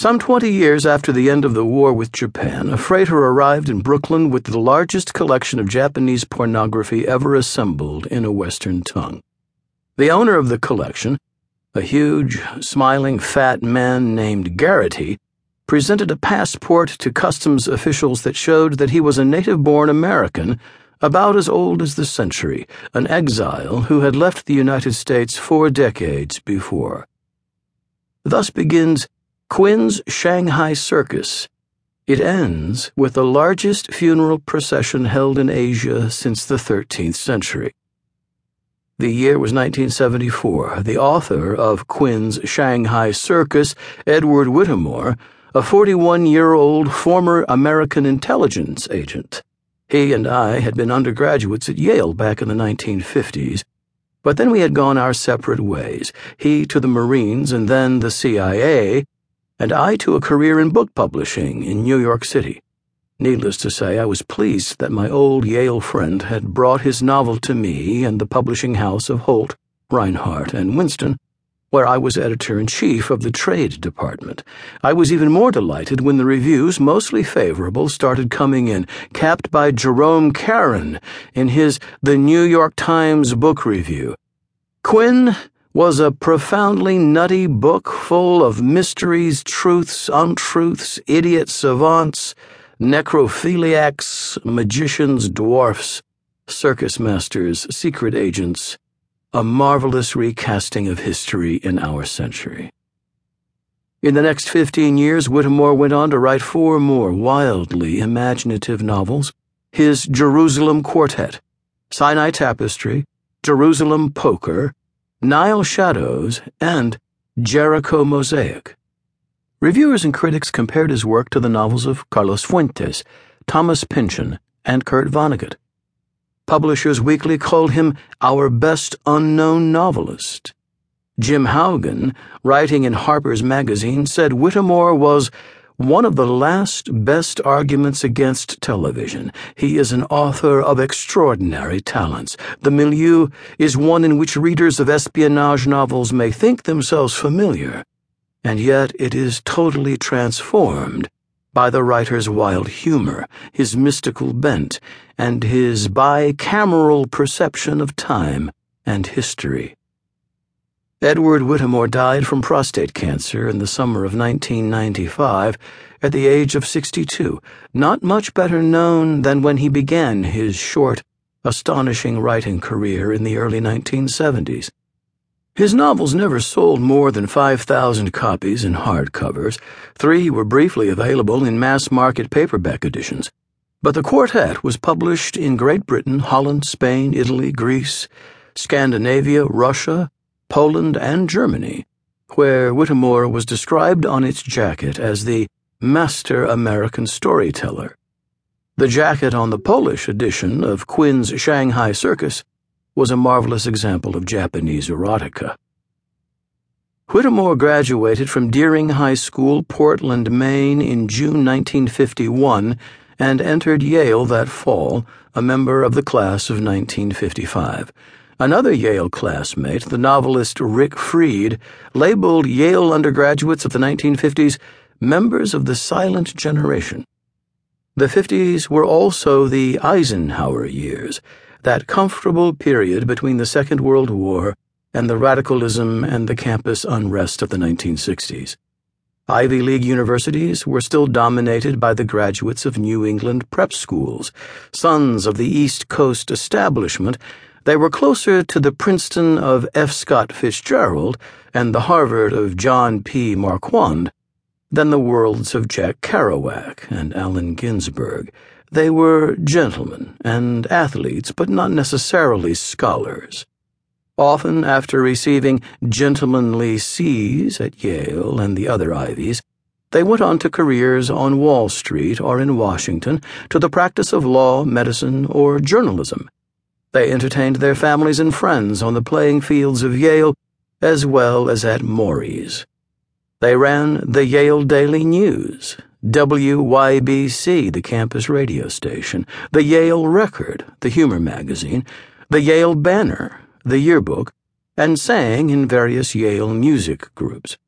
Some 20 years after the end of the war with Japan, a freighter arrived in Brooklyn with the largest collection of Japanese pornography ever assembled in a Western tongue. The owner of the collection, a huge, smiling, fat man named Garrity, presented a passport to customs officials that showed that he was a native born American, about as old as the century, an exile who had left the United States four decades before. Thus begins Quinn's Shanghai Circus. It ends with the largest funeral procession held in Asia since the 13th century. The year was 1974. The author of Quinn's Shanghai Circus, Edward Whittemore, a 41 year old former American intelligence agent. He and I had been undergraduates at Yale back in the 1950s, but then we had gone our separate ways, he to the Marines and then the CIA and I to a career in book publishing in New York City. Needless to say, I was pleased that my old Yale friend had brought his novel to me and the publishing house of Holt, Rinehart, and Winston, where I was editor in chief of the trade department. I was even more delighted when the reviews, mostly favorable, started coming in, capped by Jerome Charyn in his The New York Times Book Review. Quinn was a profoundly nutty book full of mysteries, truths, untruths, idiot savants, necrophiliacs, magicians, dwarfs, circus masters, secret agents, a marvelous recasting of history in our century. In the next 15 years, Whittemore went on to write four more wildly imaginative novels his Jerusalem Quartet, Sinai Tapestry, Jerusalem Poker, Nile Shadows, and Jericho Mosaic. Reviewers and critics compared his work to the novels of Carlos Fuentes, Thomas Pynchon, and Kurt Vonnegut. Publishers Weekly called him our best unknown novelist. Jim Hougan, writing in Harper's Magazine, said Whittemore was one of the last best arguments against television. He is an author of extraordinary talents. The milieu is one in which readers of espionage novels may think themselves familiar, and yet it is totally transformed by the writer's wild humor, his mystical bent, and his bicameral perception of time and history. Edward Whittemore died from prostate cancer in the summer of 1995 at the age of 62, not much better known than when he began his short, astonishing writing career in the early 1970s. His novels never sold more than 5,000 copies in hardcovers. Three were briefly available in mass market paperback editions. But the quartet was published in Great Britain, Holland, Spain, Italy, Greece, Scandinavia, Russia, Poland, and Germany, where Whittemore was described on its jacket as the master American storyteller. The jacket on the Polish edition of Quinn's Shanghai Circus was a marvelous example of Japanese erotica. Whittemore graduated from Deering High School, Portland, Maine in June 1951 and entered Yale that fall, a member of the class of 1955. Another Yale classmate, the novelist Rick Fried, labeled Yale undergraduates of the 1950s members of the silent generation. The 50s were also the Eisenhower years, that comfortable period between the Second World War and the radicalism and the campus unrest of the 1960s. Ivy League universities were still dominated by the graduates of New England prep schools, sons of the East Coast establishment they were closer to the Princeton of F. Scott Fitzgerald and the Harvard of John P. Marquand than the worlds of Jack Kerouac and Allen Ginsberg. They were gentlemen and athletes, but not necessarily scholars. Often, after receiving gentlemanly C's at Yale and the other Ivies, they went on to careers on Wall Street or in Washington to the practice of law, medicine, or journalism they entertained their families and friends on the playing fields of Yale as well as at Mory's. They ran the Yale Daily News, WYBC, the campus radio station, the Yale Record, the humor magazine, the Yale Banner, the yearbook, and sang in various Yale music groups.